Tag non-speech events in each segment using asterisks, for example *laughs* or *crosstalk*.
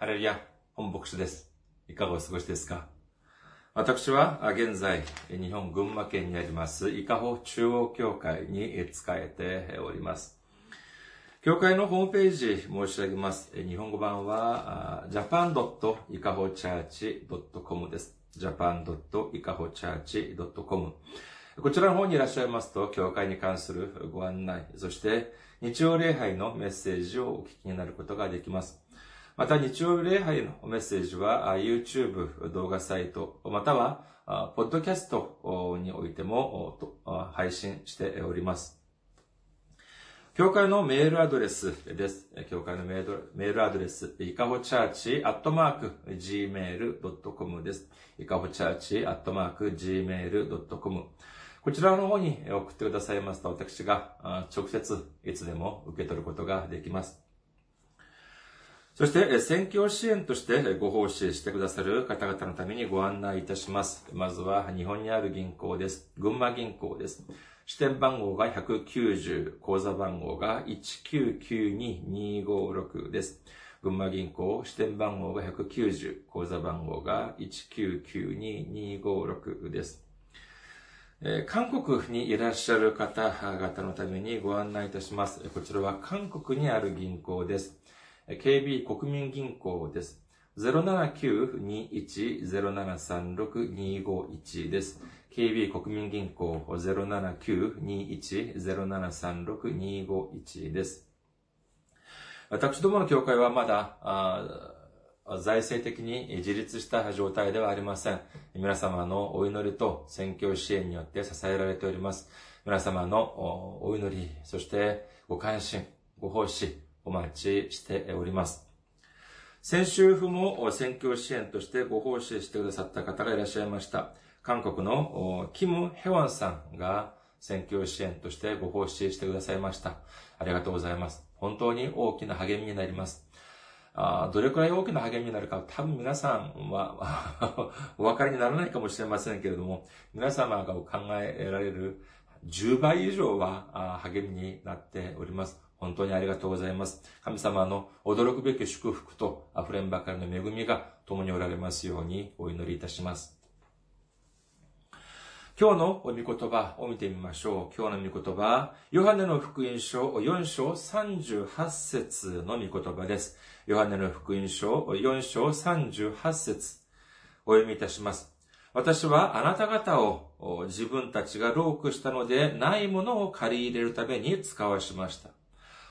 ハレルヤ、本牧師です。いかがお過ごしですか？私は現在、日本群馬県にあります、伊香保中央教会に仕えております。教会のホームページ申し上げます。日本語版は japan.ikahochurch.com です。japan.ikahochurch.com こちらの方にいらっしゃいますと、教会に関するご案内、そして日曜礼拝のメッセージをお聞きになることができます。また、日曜礼拝のメッセージは YouTube 動画サイト、または、ポッドキャストにおいても配信しております。教会のメールアドレスです。教会のメールアドレス、いかほチャーチアットマーク gmail.com です。いかほチャーチアットマーク gmail.com こちらの方に送ってくださいますと、私が直接いつでも受け取ることができます。そして、選挙支援としてご奉仕してくださる方々のためにご案内いたします。まずは、日本にある銀行です。群馬銀行です。支店番号が190、口座番号が1992256です。群馬銀行、支店番号が190、口座番号が1992256です。韓国にいらっしゃる方々のためにご案内いたします。こちらは韓国にある銀行です。KB 国民銀行です。079-21-0736-251です。KB 国民銀行079-21-0736-251です。私どもの教会はまだ、財政的に自立した状態ではありません。皆様のお祈りと宣教支援によって支えられております。皆様のお祈り、そしてご関心、ご奉仕、お待ちしております。先週府も宣教支援としてご奉仕してくださった方がいらっしゃいました。韓国のキム・ヘワンさんが宣教支援としてご奉仕してくださいました。ありがとうございます。本当に大きな励みになります。あどれくらい大きな励みになるか多分皆さんは *laughs* お分かりにならないかもしれませんけれども、皆様がお考えられる10倍以上は励みになっております。本当にありがとうございます。神様の驚くべき祝福と溢れんばかりの恵みが共におられますようにお祈りいたします。今日のお御言葉を見てみましょう。今日の御言葉、ヨハネの福音書4章38節の御言葉です。ヨハネの福音書4章38節お読みいたします。私はあなた方を自分たちがロークしたのでないものを借り入れるために使わしました。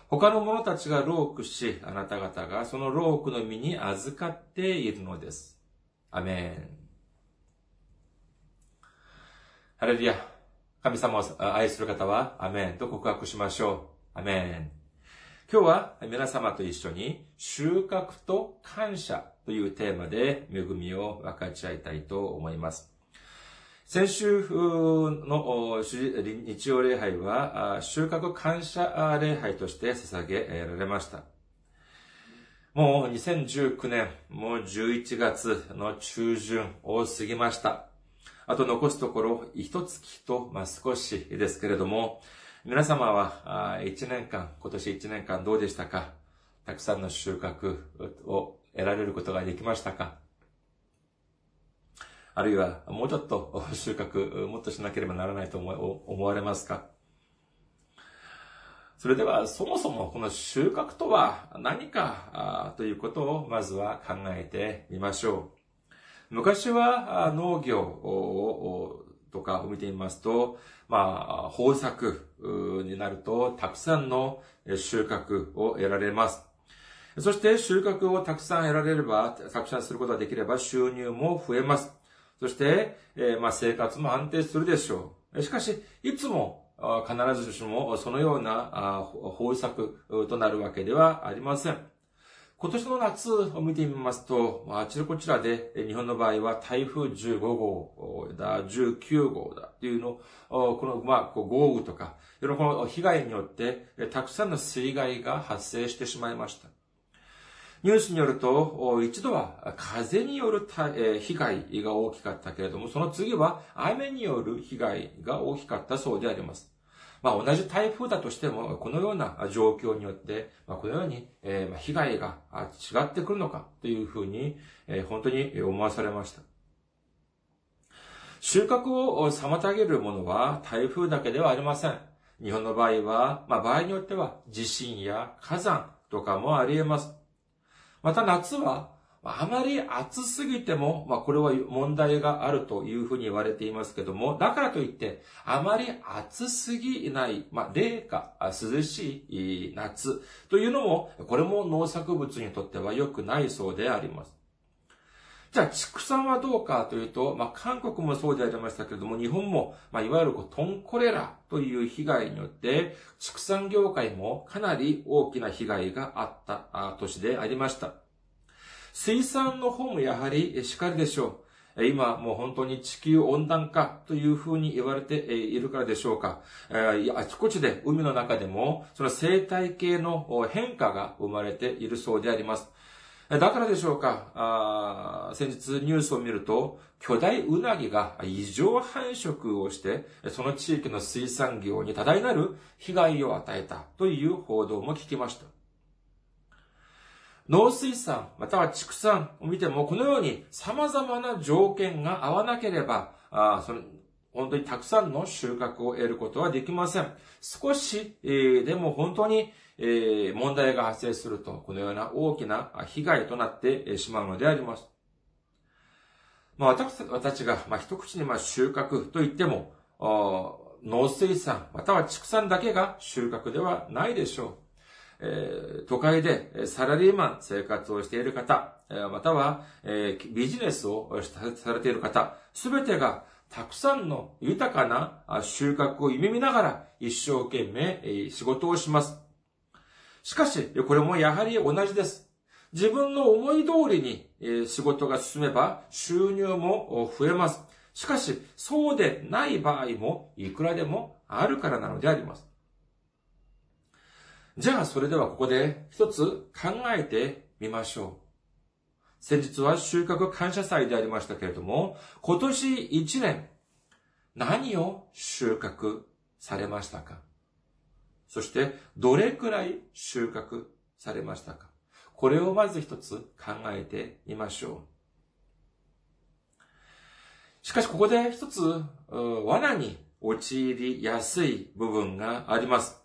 他の者たちがロークし、あなた方がそのロークの身に預かっているのです。アメン。ハレルヤ。神様を愛する方は、アメンと告白しましょう。アメン。今日は皆様と一緒に収穫と感謝というテーマで恵みを分かち合いたいと思います。先週の日曜礼拝は収穫感謝礼拝として捧げられました。もう2019年、もう11月の中旬を過ぎました。あと残すところ一月と、まあ、少しですけれども、皆様は1年間、今年1年間どうでしたか？たくさんの収穫を得られることができましたか？あるいは、もうちょっと *laughs* 収穫、もっとしなければならないと思われますか？それでは、そもそもこの収穫とは何かということをまずは考えてみましょう。昔は農業とかを見てみますと、まあ、豊作になると、たくさんの収穫を得られます。そして収穫をたくさん得られれば、たくさんすることができれば収入も増えます。そして、えー、まあ生活も安定するでしょう。しかし、いつも必ずしもそのような豊作となるわけではありません。今年の夏を見てみますと、あちらこちらで日本の場合は台風15号だ、19号だっていうの、この、まあ、豪雨とか、この被害によってたくさんの水害が発生してしまいました。ニュースによると、一度は風による被害が大きかったけれども、その次は雨による被害が大きかったそうであります。まあ同じ台風だとしても、このような状況によって、まあこのように、被害が違ってくるのかというふうに、えー、本当に思わされました。収穫を妨げるものは台風だけではありません。日本の場合は、まあ場合によっては地震や火山とかもあり得ます。また夏はあまり暑すぎても、まあこれは問題があるというふうに言われていますけども、だからといって、あまり暑すぎない、まあ冷夏、涼しい夏というのも、これも農作物にとっては良くないそうであります。じゃあ、畜産はどうかというと、まあ、韓国もそうでありましたけれども、日本も、まあ、いわゆるトンコレラという被害によって、畜産業界もかなり大きな被害があったあ年でありました。水産の方もやはりしかりでしょう。今もう本当に地球温暖化というふうに言われているからでしょうか。あちこちで海の中でもその生態系の変化が生まれているそうであります。だからでしょうかあ、先日ニュースを見ると、巨大ウナギが異常繁殖をして、その地域の水産業に多大なる被害を与えたという報道も聞きました。農水産、または畜産を見ても、このように様々な条件が合わなければ、あその本当にたくさんの収穫を得ることはできません。少し、えー、でも本当に、えー、問題が発生すると、このような大きな被害となってしまうのであります。まあ、私私が、まあ、一口にまあ収穫と言っても、農水産、または畜産だけが収穫ではないでしょう。え都会でサラリーマン生活をしている方、または、えビジネスをされている方、すべてがたくさんの豊かな収穫を夢見ながら一生懸命仕事をします。しかし、これもやはり同じです。自分の思い通りに仕事が進めば収入も増えます。しかし、そうでない場合もいくらでもあるからなのであります。じゃあ、それではここで一つ考えてみましょう。先日は収穫感謝祭でありましたけれども、今年一年、何を収穫されましたか？そして、どれくらい収穫されましたか？これをまず一つ考えてみましょう。しかし、ここで一つ、罠に陥りやすい部分があります。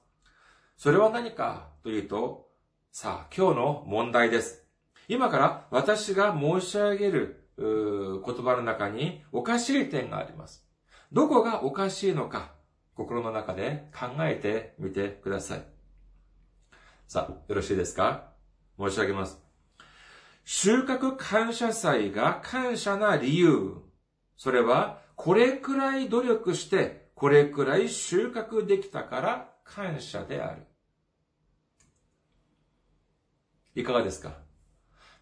それは何かというと、さあ、今日の問題です。今から私が申し上げる言葉の中におかしい点があります。どこがおかしいのか、心の中で考えてみてください。さあ、よろしいですか？申し上げます。収穫感謝祭が感謝な理由。それは、これくらい努力して、これくらい収穫できたから感謝である。いかがですか？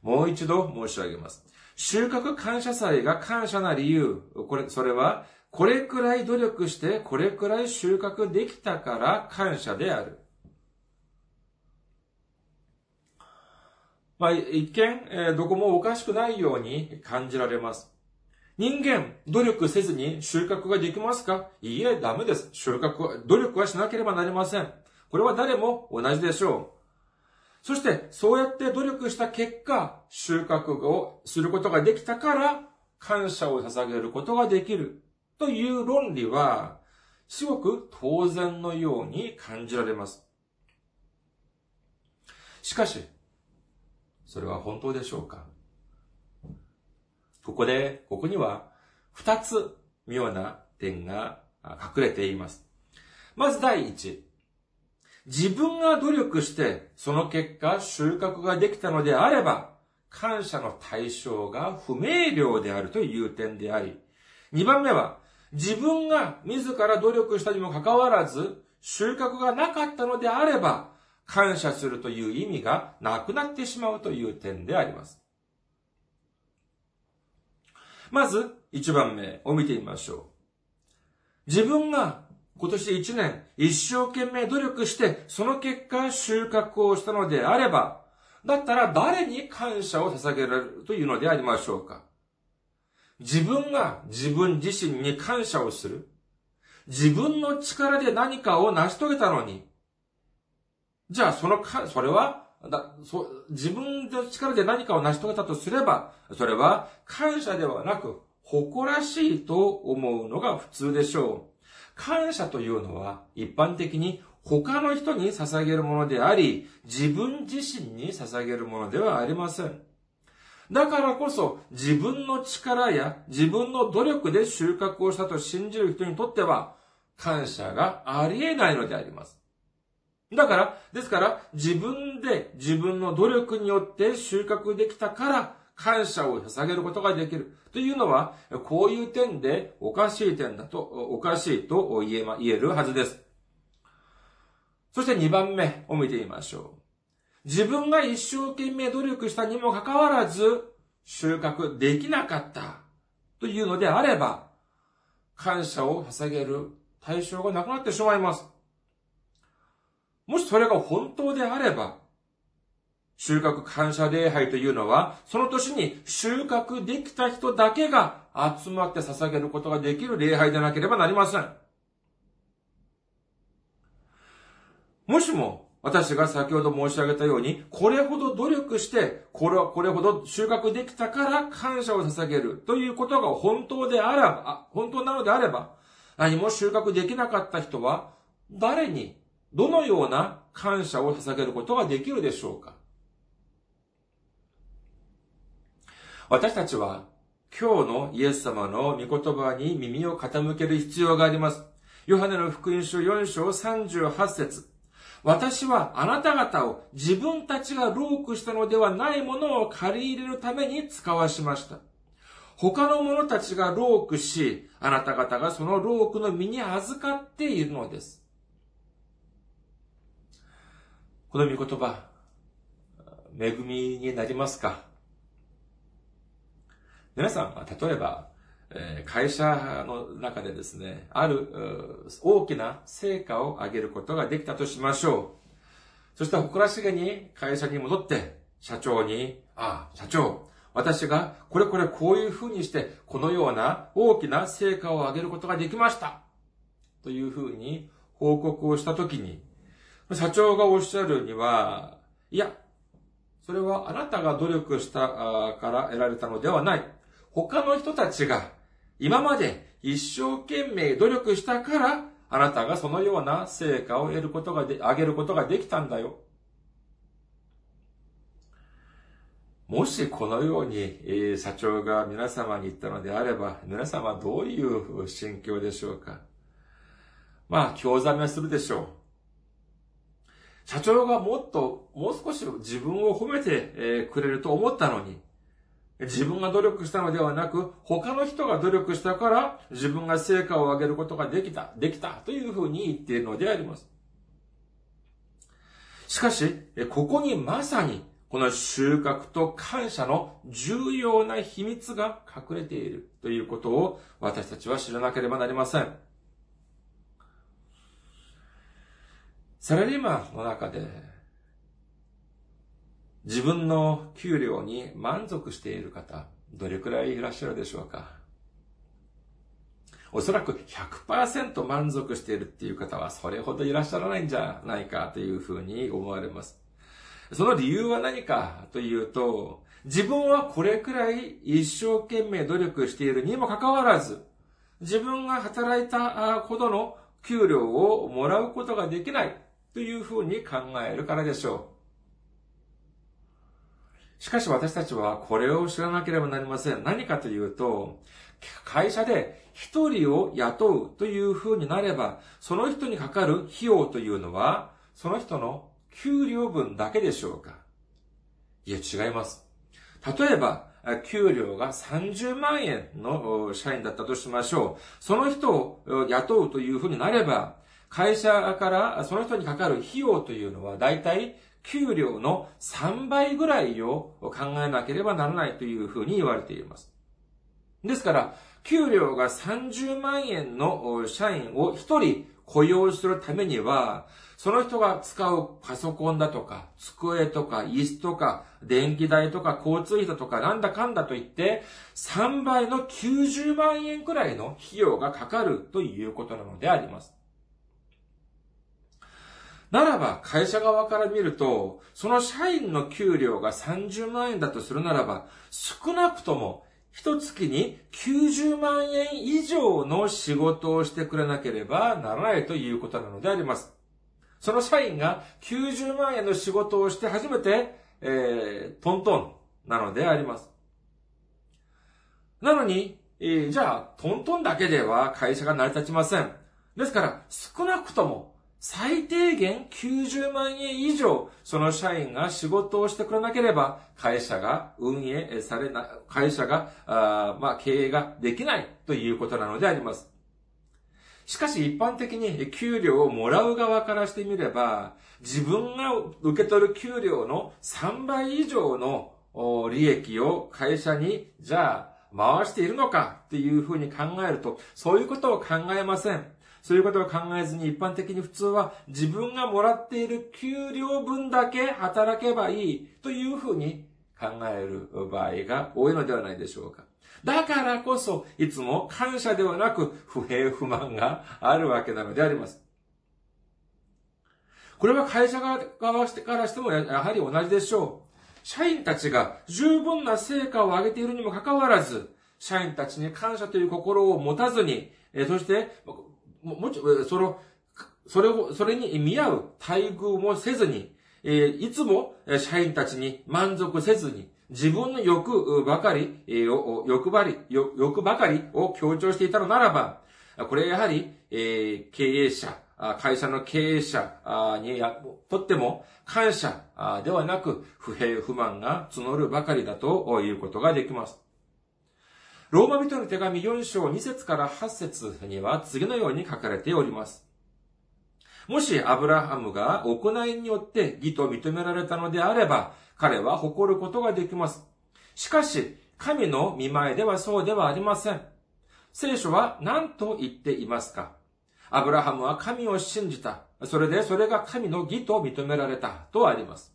もう一度申し上げます。収穫感謝祭が感謝な理由。これ、それは、これくらい努力して、これくらい収穫できたから感謝である。まあ、一見、えー、どこもおかしくないように感じられます。人間、努力せずに収穫ができますか？いいえ、ダメです。収穫は、努力はしなければなりません。これは誰も同じでしょう。そして、そうやって努力した結果、収穫をすることができたから、感謝を捧げることができる。という論理は、すごく当然のように感じられます。しかし、それは本当でしょうか？ここで、ここには、二つ妙な点が隠れています。まず第一。自分が努力して、その結果収穫ができたのであれば、感謝の対象が不明瞭であるという点であり、二番目は、自分が自ら努力したにもかかわらず、収穫がなかったのであれば、感謝するという意味がなくなってしまうという点であります。まず、一番目を見てみましょう。自分が今年一年一生懸命努力して、その結果収穫をしたのであれば、だったら誰に感謝を捧げられるというのでありましょうか自分が自分自身に感謝をする。自分の力で何かを成し遂げたのに、じゃあそのか、それは、だそ自分の力で何かを成し遂げたとすれば、それは感謝ではなく、誇らしいと思うのが普通でしょう。感謝というのは一般的に他の人に捧げるものであり、自分自身に捧げるものではありません。だからこそ自分の力や自分の努力で収穫をしたと信じる人にとっては感謝がありえないのであります。だから、ですから自分で自分の努力によって収穫できたから感謝を捧げることができる。というのは、こういう点でおかしい点だと、おかしいと言えま、言えるはずです。そして2番目を見てみましょう。自分が一生懸命努力したにもかかわらず、収穫できなかったというのであれば、感謝を捧げる対象がなくなってしまいます。もしそれが本当であれば、収穫感謝礼拝というのは、その年に収穫できた人だけが集まって捧げることができる礼拝でなければなりません。もしも、私が先ほど申し上げたように、これほど努力して、これこれほど収穫できたから感謝を捧げる。ということが本当であれば、本当なのであれば、何も収穫できなかった人は、誰に、どのような感謝を捧げることができるでしょうか。私たちは、今日のイエス様の御言葉に耳を傾ける必要があります。ヨハネの福音書4章38節。私はあなた方を自分たちがロークしたのではないものを借り入れるために使わしました。他の者たちがロークし、あなた方がそのロークの身に預かっているのです。この御言葉、恵みになりますか？皆さん、例えば、え会社の中でですね、ある大きな成果を上げることができたとしましょう。そして誇らしげに会社に戻って、社長に、ああ、社長、私がこれこれこういうふうにして、このような大きな成果を上げることができました。というふうに報告をしたときに、社長がおっしゃるには、いや、それはあなたが努力したから得られたのではない。他の人たちが今まで一生懸命努力したから、あなたがそのような成果を得ることがで、上げることができたんだよ。もしこのように、社長が皆様に言ったのであれば、皆様どういう心境でしょうかまあ、興ざめするでしょう。社長がもっと、もう少し自分を褒めてくれると思ったのに、自分が努力したのではなく、他の人が努力したから、自分が成果を上げることができた、できた、というふうに言っているのであります。しかし、ここにまさに、この収穫と感謝の重要な秘密が隠れているということを私たちは知らなければなりません。サラリーマンの中で自分の給料に満足している方、どれくらいいらっしゃるでしょうか？おそらく100%満足しているっていう方はそれほどいらっしゃらないんじゃないかというふうに思われます。その理由は何かというと、自分はこれくらい一生懸命努力しているにもかかわらず、自分が働いたほどの給料をもらうことができないというふうに考えるからでしょう。しかし私たちはこれを知らなければなりません。何かというと、会社で一人を雇うという風になれば、その人にかかる費用というのは、その人の給料分だけでしょうかいや、違います。例えば、給料が30万円の社員だったとしましょう。その人を雇うというふうになれば、会社からその人にかかる費用というのは、だいたい給料の3倍ぐらいを考えなければならないというふうに言われています。ですから、給料が30万円の社員を1人雇用するためには、その人が使うパソコンだとか、机とか、椅子とか、電気代とか、交通費だとか、なんだかんだと言って、3倍の90万円くらいの費用がかかるということなのであります。ならば、会社側から見ると、その社員の給料が30万円だとするならば、少なくとも、一月に90万円以上の仕事をしてくれなければならないということなのであります。その社員が90万円の仕事をして初めて、えー、トントンなのであります。なのに、えー、じゃあ、トントンだけでは会社が成り立ちません。ですから、少なくとも最低限90万円以上、その社員が仕事をしてくれなければ、会社が運営されな、会社が、あまあ、経営ができないということなのであります。しかし一般的に給料をもらう側からしてみれば、自分が受け取る給料の3倍以上の利益を会社に、じゃあ、回しているのかっていうふうに考えると、そういうことを考えません。そういうことを考えずに一般的に普通は自分がもらっている給料分だけ働けばいいというふうに考える場合が多いのではないでしょうか。だからこそ、いつも感謝ではなく不平不満があるわけなのであります。これは会社側からしてもやはり同じでしょう。社員たちが十分な成果を上げているにもかかわらず、社員たちに感謝という心を持たずに、そして、も、もちろん、その、それを、それに見合う待遇もせずに、えいつも社員たちに満足せずに、自分の欲ばかり、欲張り、欲ばかりを強調していたのならば、これやはり、え経営者、会社の経営者にとっても感謝ではなく不平不満が募るばかりだということができます。ローマ人の手紙4章2節から8節には次のように書かれております。もしアブラハムが行いによって義と認められたのであれば、彼は誇ることができます。しかし、神の見前ではそうではありません。聖書は何と言っていますか？アブラハムは神を信じた。それでそれが神の義と認められたとあります。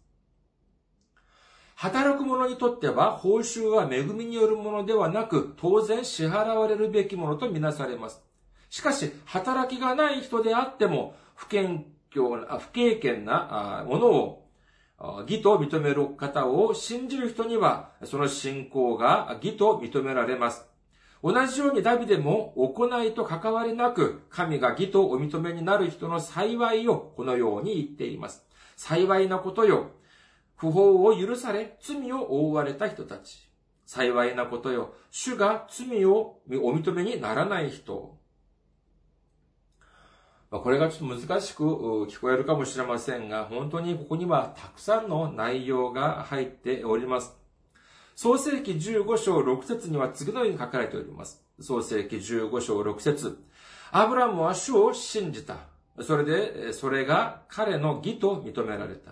働く者にとっては報酬は恵みによるものではなく、当然支払われるべきものとみなされます。しかし、働きがない人であっても、不健不経験なものを義と認める方を信じる人には、その信仰が義と認められます。同じようにダビデも行いと関わりなく、神が義とお認めになる人の幸いをこのように言っています。幸いなことよ。不法を許され、罪を覆われた人たち。幸いなことよ。主が罪をお認めにならない人。これがちょっと難しく聞こえるかもしれませんが、本当にここにはたくさんの内容が入っております。創世記15章6節には次のように書かれております。創世記15章6節アブラムは主を信じた。それで、それが彼の義と認められた。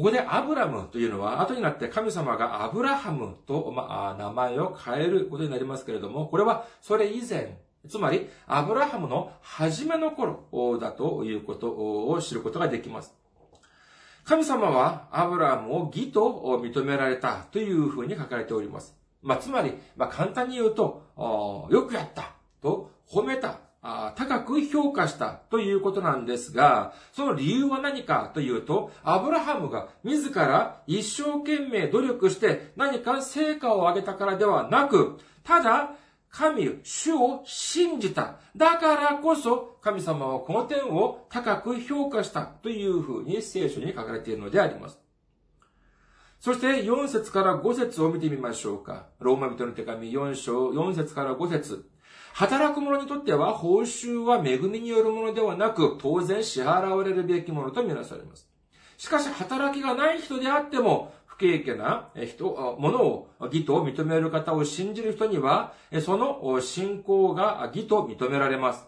ここでアブラムというのは、後になって神様がアブラハムと、まあ、名前を変えることになりますけれども、これはそれ以前、つまり、アブラハムの初めの頃だということを知ることができます。神様はアブラハムを義と認められたというふうに書かれております。まあ、つまり、まあ、簡単に言うと、よくやったと褒めた高く評価したということなんですが、その理由は何かというと、アブラハムが自ら一生懸命努力して何か成果を上げたからではなく、ただ、神、主を信じた。だからこそ、神様はこの点を高く評価したというふうに聖書に書かれているのであります。そして4節から5節を見てみましょうか。ローマ人の手紙4章4節から5節働く者にとっては報酬は恵みによるものではなく、当然支払われるべきものとみなされます。しかし、働きがない人であっても、不経験な人、ものを義と認める方を信じる人には、その信仰が義と認められます。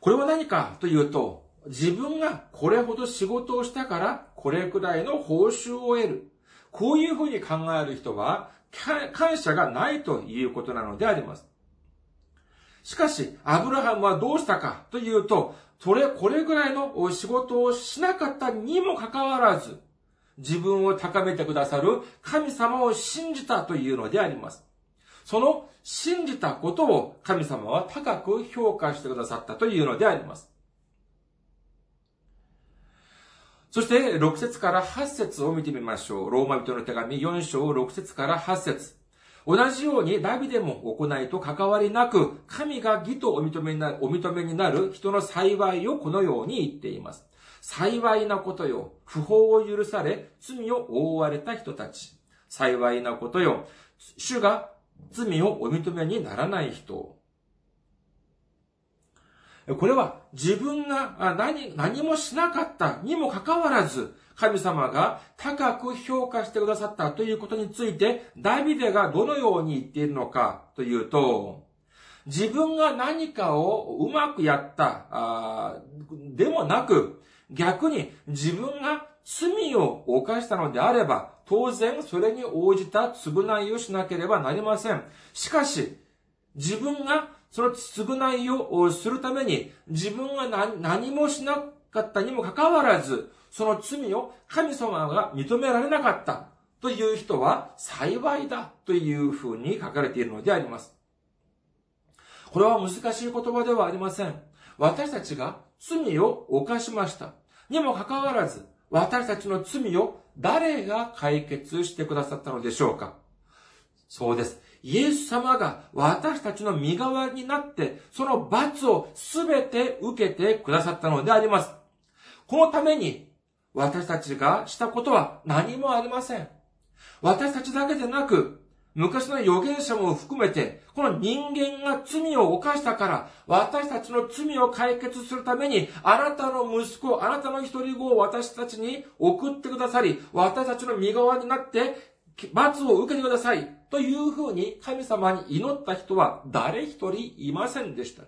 これは何かというと、自分がこれほど仕事をしたから、これくらいの報酬を得る。こういうふうに考える人は、感謝がないということなのであります。しかし、アブラハムはどうしたかというと、それ、これぐらいの仕事をしなかったにもかかわらず、自分を高めてくださる神様を信じたというのであります。その信じたことを神様は高く評価してくださったというのであります。そして、6節から8節を見てみましょう。ローマ人の手紙4章6節から8節同じようにダビデも行いと関わりなく、神が義とお認めになる、お認めになる人の幸いをこのように言っています。幸いなことよ。不法を許され、罪を覆われた人たち。幸いなことよ。主が罪をお認めにならない人。これは自分が何、何もしなかったにもかかわらず、神様が高く評価してくださったということについて、ダビデがどのように言っているのかというと、自分が何かをうまくやった、でもなく、逆に自分が罪を犯したのであれば、当然それに応じた償いをしなければなりません。しかし、自分がその償いをするために、自分が何もしなかったにもかかわらず、その罪を神様が認められなかったという人は幸いだというふうに書かれているのであります。これは難しい言葉ではありません。私たちが罪を犯しました。にもかかわらず、私たちの罪を誰が解決してくださったのでしょうかそうです。イエス様が私たちの身代わりになって、その罰をすべて受けてくださったのであります。このために私たちがしたことは何もありません。私たちだけでなく、昔の預言者も含めて、この人間が罪を犯したから、私たちの罪を解決するために、あなたの息子、あなたの一人子を私たちに送ってくださり、私たちの身代わりになって、罰を受けてください。というふうに神様に祈った人は誰一人いませんでした。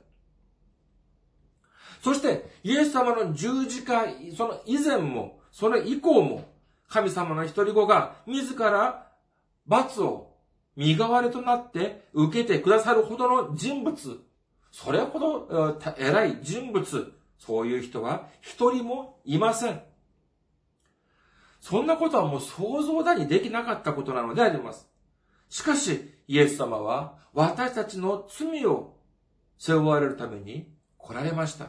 そして、イエス様の十字架、その以前も、それ以降も、神様の一人子が自ら罰を身代わりとなって受けてくださるほどの人物、それほど偉い人物、そういう人は一人もいません。そんなことはもう想像だにできなかったことなのであります。しかし、イエス様は私たちの罪を背負われるために来られました。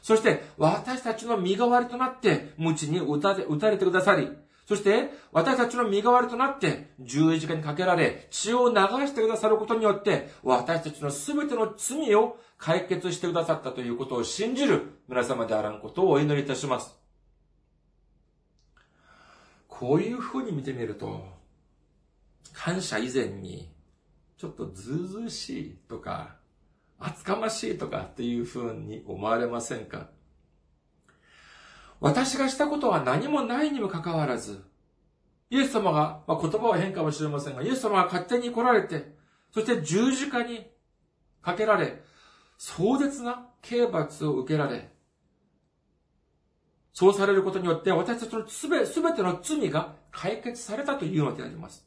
そして、私たちの身代わりとなって、無知に打たれ打たれてくださり、そして、私たちの身代わりとなって、十字架にかけられ、血を流してくださることによって、私たちのすべての罪を解決してくださったということを信じる皆様であらんことをお祈りいたします。こういうふうに見てみると、感謝以前に、ちょっとずうずうしいとか、厚かましいとかっていうふうに思われませんか？私がしたことは何もないにもかかわらず、イエス様が、まあ、言葉は変かもしれませんが、イエス様が勝手に来られて、そして十字架にかけられ、壮絶な刑罰を受けられ、そうされることによって私たちのすべ、すべての罪が解決されたというのであります。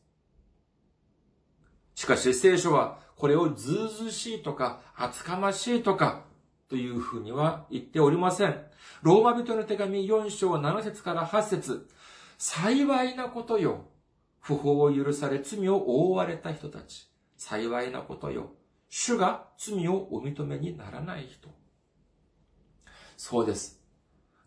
しかし聖書はこれをずうずしいとか厚かましいとかというふうには言っておりません。ローマ人の手紙4章7節から8節幸いなことよ。不法を許され罪を覆われた人たち。幸いなことよ。主が罪をお認めにならない人。そうです。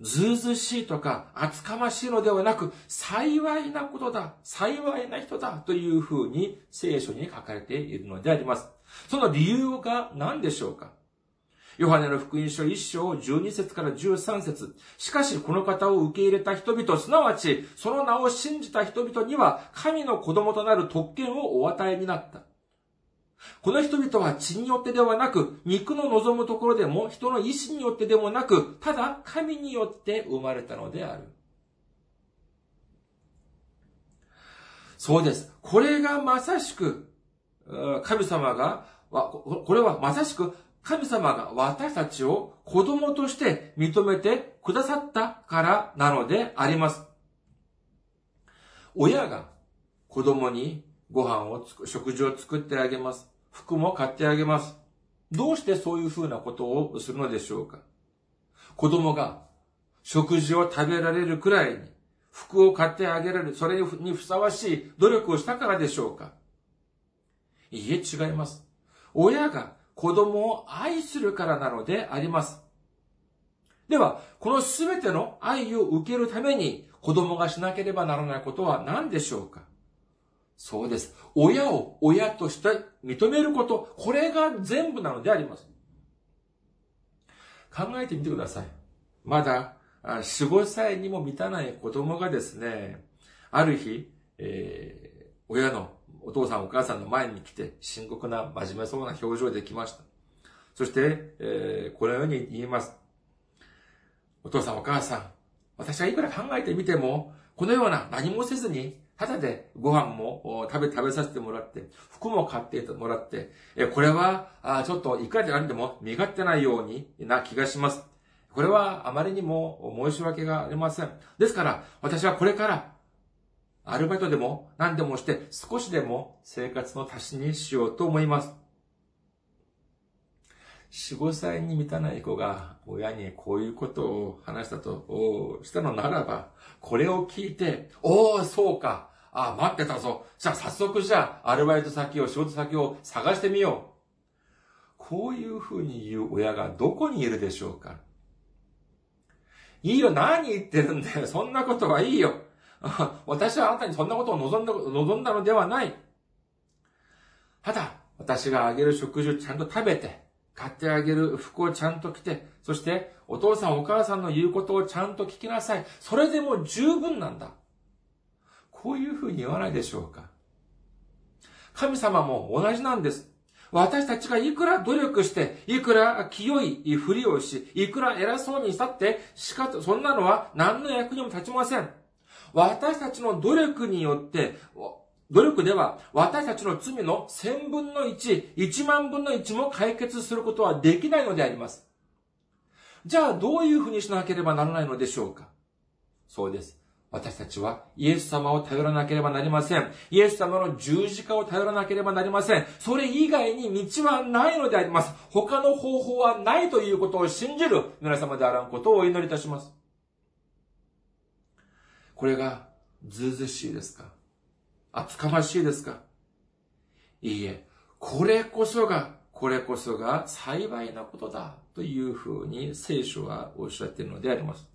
ずうずしいとか厚かましいのではなく、幸いなことだ、幸いな人だというふうに聖書に書かれているのであります。その理由が何でしょうか？ヨハネの福音書1章12節から13節しかしこの方を受け入れた人々、すなわちその名を信じた人々には神の子供となる特権をお与えになった。この人々は血によってではなく、肉の望むところでも、人の意志によってでもなく、ただ神によって生まれたのである。そうです。これがまさしく、神様が、これはまさしく神様が私たちを子供として認めてくださったからなのであります。親が子供にご飯をつく食事を作ってあげます。服も買ってあげます。どうしてそういうふうなことをするのでしょうか子供が食事を食べられるくらいに服を買ってあげられる、それにふさわしい努力をしたからでしょうかいいえ、違います。親が子供を愛するからなのであります。では、このすべての愛を受けるために子供がしなければならないことは何でしょうかそうです。親を親として認めること、これが全部なのであります。考えてみてください。まだ、4、5歳にも満たない子供がですね、ある日、えー、親のお父さんお母さんの前に来て、深刻な真面目そうな表情で来ました。そして、えー、このように言います。お父さんお母さん、私はいくら考えてみても、このような何もせずに、ただでご飯も食べ、食べさせてもらって、服も買ってもらって、これは、ちょっといくらであんでも身勝手ないようにな気がします。これはあまりにも申し訳がありません。ですから、私はこれから、アルバイトでも何でもして少しでも生活の足しにしようと思います。4、5歳に満たない子が親にこういうことを話したとしたのならば、これを聞いて、おお、そうか。あ、待ってたぞ。じゃあ早速じゃあ、アルバイト先を、仕事先を探してみよう。こういうふうに言う親がどこにいるでしょうかいいよ、何言ってるんだよ。そんなことはいいよ。*laughs* 私はあなたにそんなことを望んだ、望んだのではない。ただ、私があげる食事をちゃんと食べて、買ってあげる服をちゃんと着て、そしてお父さんお母さんの言うことをちゃんと聞きなさい。それでも十分なんだ。こういうふうに言わないでしょうか。神様も同じなんです。私たちがいくら努力して、いくら清いふりをし、いくら偉そうにしたって、しかと、そんなのは何の役にも立ちません。私たちの努力によって、努力では私たちの罪の千分の一、一万分の一も解決することはできないのであります。じゃあどういうふうにしなければならないのでしょうか？そうです。私たちはイエス様を頼らなければなりません。イエス様の十字架を頼らなければなりません。それ以外に道はないのであります。他の方法はないということを信じる皆様であらんことをお祈りいたします。これがずうずしいですか？厚かましいですか？いいえ、これこそが、これこそが幸いなことだというふうに聖書はおっしゃっているのであります。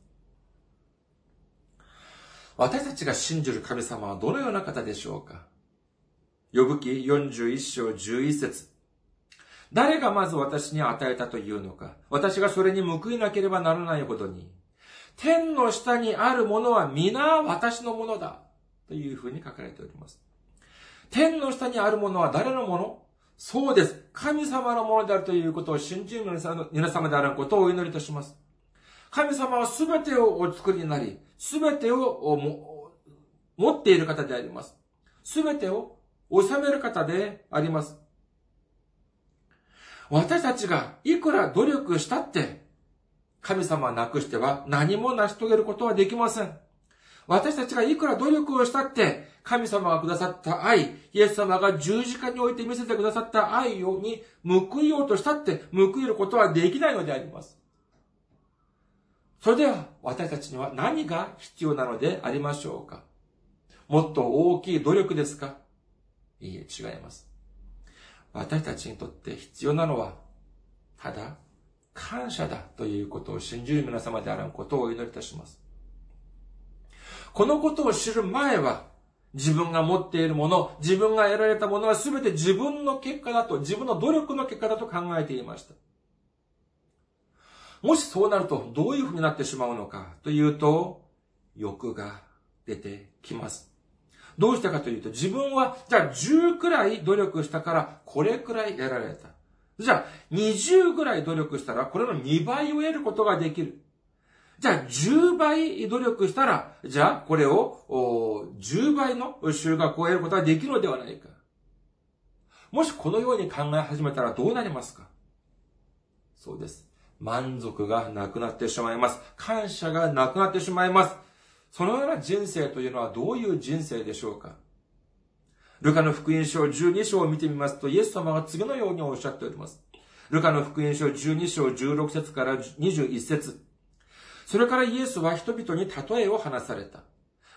私たちが信じる神様はどのような方でしょうか？呼ぶ記41章11節。誰がまず私に与えたというのか？私がそれに報いなければならないほどに。天の下にあるものは皆私のものだ。というふうに書かれております。天の下にあるものは誰のもの？そうです。神様のものであるということを信じる皆様であることをお祈りいたします。神様は全てをお作りになり、全てを持っている方であります。全てを治める方であります。私たちがいくら努力したって、神様はなくしては何も成し遂げることはできません。私たちがいくら努力をしたって、神様がくださった愛、イエス様が十字架において見せてくださった愛に報いようとしたって、報いることはできないのであります。それでは、私たちには何が必要なのでありましょうか？もっと大きい努力ですか？いいえ、違います。私たちにとって必要なのは、ただ、感謝だということを信じる皆様であることをお祈りいたします。このことを知る前は、自分が持っているもの、自分が得られたものは全て自分の結果だと、自分の努力の結果だと考えていました。もしそうなると、どういうふうになってしまうのかというと、欲が出てきます。どうしたかというと、自分は、じゃあ10くらい努力したから、これくらい得られた。じゃあ、20くらい努力したら、これの2倍を得ることができる。じゃあ、10倍努力したら、じゃあ、これを、10倍の収穫を得ることができるのではないか。もしこのように考え始めたらどうなりますか？そうです。満足がなくなってしまいます。感謝がなくなってしまいます。そのような人生というのはどういう人生でしょうか？ルカの福音書12章を見てみますと、イエス様は次のようにおっしゃっております。ルカの福音書12章16節から21節それからイエスは人々に例えを話された。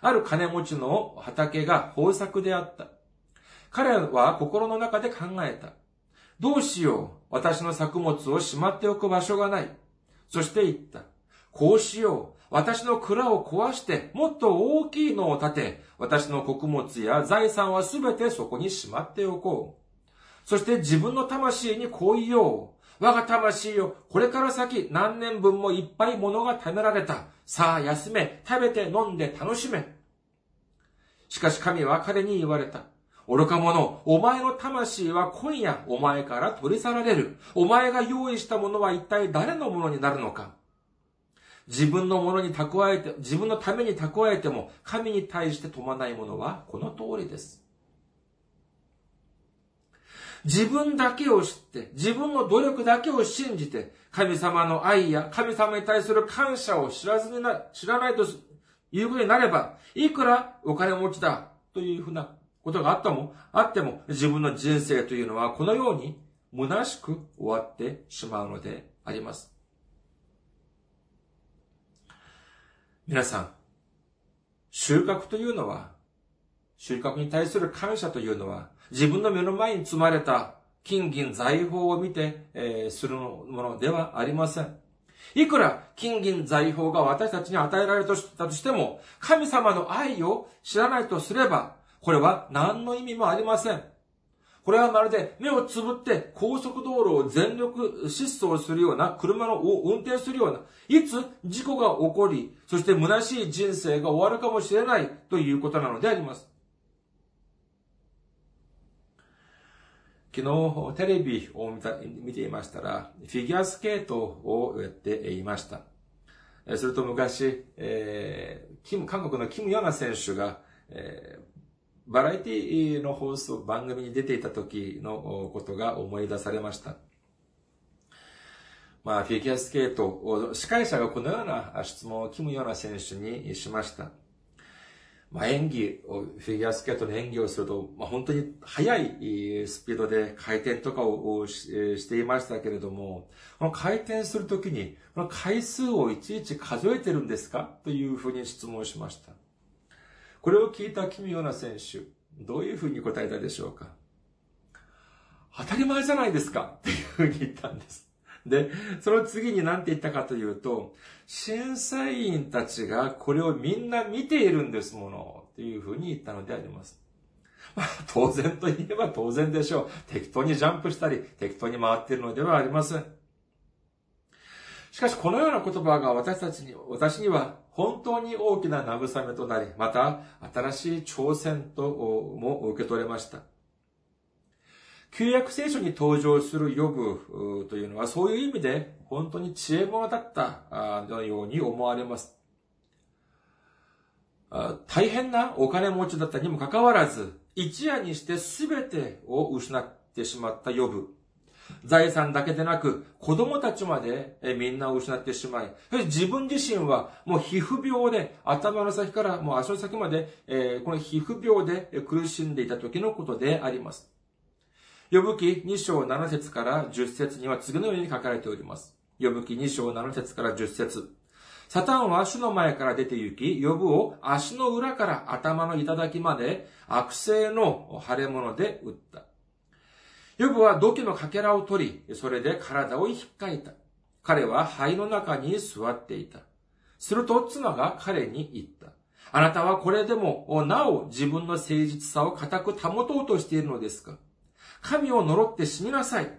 ある金持ちの畑が豊作であった。彼は心の中で考えた。どうしよう。私の作物をしまっておく場所がない。そして言った。こうしよう。私の蔵を壊して、もっと大きいのを建て、私の穀物や財産はすべてそこにしまっておこう。そして自分の魂にこう言おう。我が魂よ、これから先何年分もいっぱい物が貯められた。さあ休め、食べて飲んで楽しめ。しかし神は彼に言われた。愚か者、お前の魂は今夜お前から取り去られる。お前が用意したものは一体誰のものになるのか自分のものに蓄えて、自分のために蓄えても、神に対して富まないものはこの通りです。自分だけを知って、自分の努力だけを信じて、神様の愛や神様に対する感謝を知らずにな、知らないということになれば、いくらお金持ちだというふうなことがあったも、あっても、自分の人生というのはこのように虚しく終わってしまうのであります。皆さん、収穫というのは、収穫に対する感謝というのは、自分の目の前に積まれた金銀財宝を見て、えー、するものではありません。いくら金銀財宝が私たちに与えられたとしても、神様の愛を知らないとすれば、これは何の意味もありません。これはまるで目をつぶって高速道路を全力疾走するような、車の運転するような、いつ事故が起こり、そして虚しい人生が終わるかもしれないということなのであります。昨日テレビを見ていましたら、フィギュアスケートをやっていました。すると昔、えー、キム、韓国のキム・ヨナ選手が、えー、バラエティの放送、番組に出ていた時のことが思い出されました。まあ、フィギュアスケートを、司会者がこのような質問をキム・ヨナ選手にしました。まあ、演技を、フィギュアスケートの演技をすると、まあ、本当に速いスピードで回転とかをしていましたけれども、この回転するときに、この回数をいちいち数えてるんですか？というふうに質問しました。これを聞いた奇妙な選手、どういうふうに答えたでしょうか？当たり前じゃないですか？っていうふうに言ったんです。で、その次に何て言ったかというと、審査員たちがこれをみんな見ているんですもの、っていうふうに言ったのであります。まあ、当然と言えば当然でしょう。適当にジャンプしたり、適当に回っているのではありません。しかし、このような言葉が私たちに、私には本当に大きな慰めとなり、また新しい挑戦とも受け取れました。旧約聖書に登場するヨブというのはそういう意味で本当に知恵者だったのように思われます。大変なお金持ちだったにもかかわらず、一夜にして全てを失ってしまったヨブ。財産だけでなく、子供たちまでみんなを失ってしまい、自分自身はもう皮膚病で、頭の先からもう足の先まで、この皮膚病で苦しんでいた時のことであります。呼ぶ記2章7節から10節には次のように書かれております。呼ぶ記2章7節から10節サタンは主の前から出て行き、呼ぶを足の裏から頭の頂まで悪性の腫れ物で打った。ヨブは土器のかけらを取り、それで体を引っかいた。彼は肺の中に座っていた。すると妻が彼に言った。あなたはこれでも、なお自分の誠実さを固く保とうとしているのですか？神を呪って死になさい。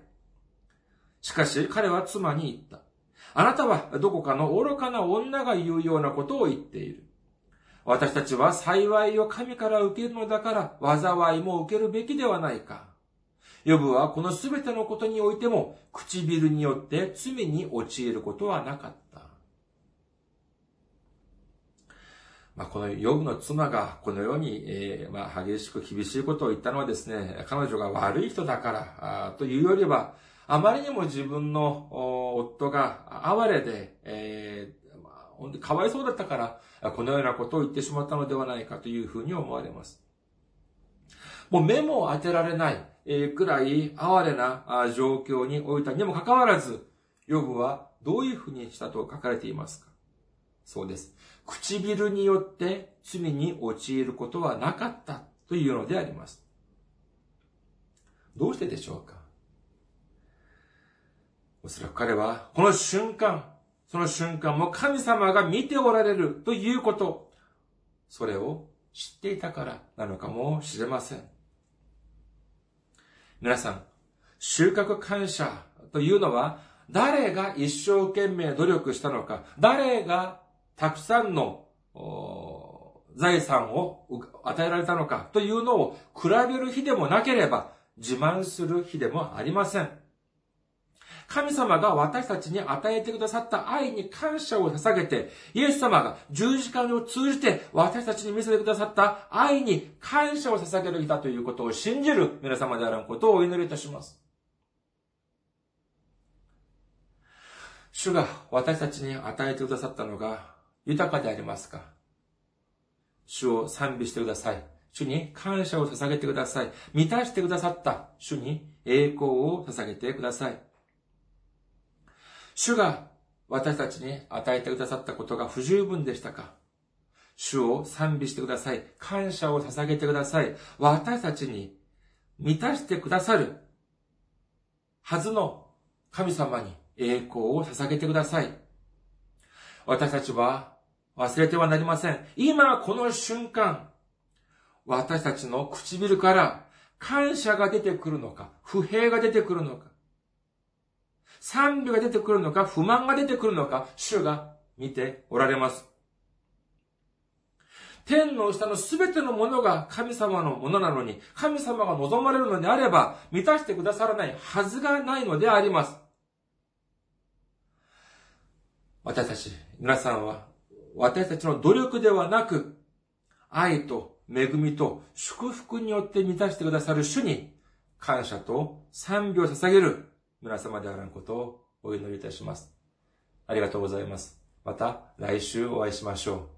しかし彼は妻に言った。あなたはどこかの愚かな女が言うようなことを言っている。私たちは幸いを神から受けるのだから、災いも受けるべきではないか。ヨブはこの全てのことにおいても唇によって罪に陥ることはなかった。まあ、このヨブの妻がこのように、えー、まあ、激しく厳しいことを言ったのはですね、彼女が悪い人だからというよりは、あまりにも自分の夫が哀れで、えー、かわいそうだったから、このようなことを言ってしまったのではないかというふうに思われます。もう目も当てられないくらい哀れな状況に置いたにもかかわらず、ヨブはどういうふうにしたと書かれていますか？そうです。唇によって罪に陥ることはなかったというのであります。どうしてでしょうか？おそらく彼は、この瞬間、その瞬間も神様が見ておられるということ、それを知っていたからなのかもしれません。皆さん、収穫感謝というのは、誰が一生懸命努力したのか、誰がたくさんの財産を与えられたのかというのを比べる日でもなければ自慢する日でもありません。神様が私たちに与えてくださった愛に感謝を捧げて、イエス様が十字架を通じて私たちに見せてくださった愛に感謝を捧げる日だということを信じる皆様であることをお祈りいたします。主が私たちに与えてくださったのが豊かでありますか？主を賛美してください。主に感謝を捧げてください。満たしてくださった主に栄光を捧げてください。主が私たちに与えてくださったことが不十分でしたか？主を賛美してください。感謝を捧げてください。私たちに満たしてくださるはずの神様に栄光を捧げてください。私たちは忘れてはなりません。今この瞬間、私たちの唇から感謝が出てくるのか、不平が出てくるのか、賛美が出てくるのか、不満が出てくるのか、主が見ておられます。天の下のすべてのものが神様のものなのに、神様が望まれるのであれば、満たしてくださらないはずがないのであります。私たち、皆さんは、私たちの努力ではなく、愛と恵みと祝福によって満たしてくださる主に、感謝と賛美を捧げる皆様であらんことをお祈りいたします。ありがとうございます。また来週お会いしましょう。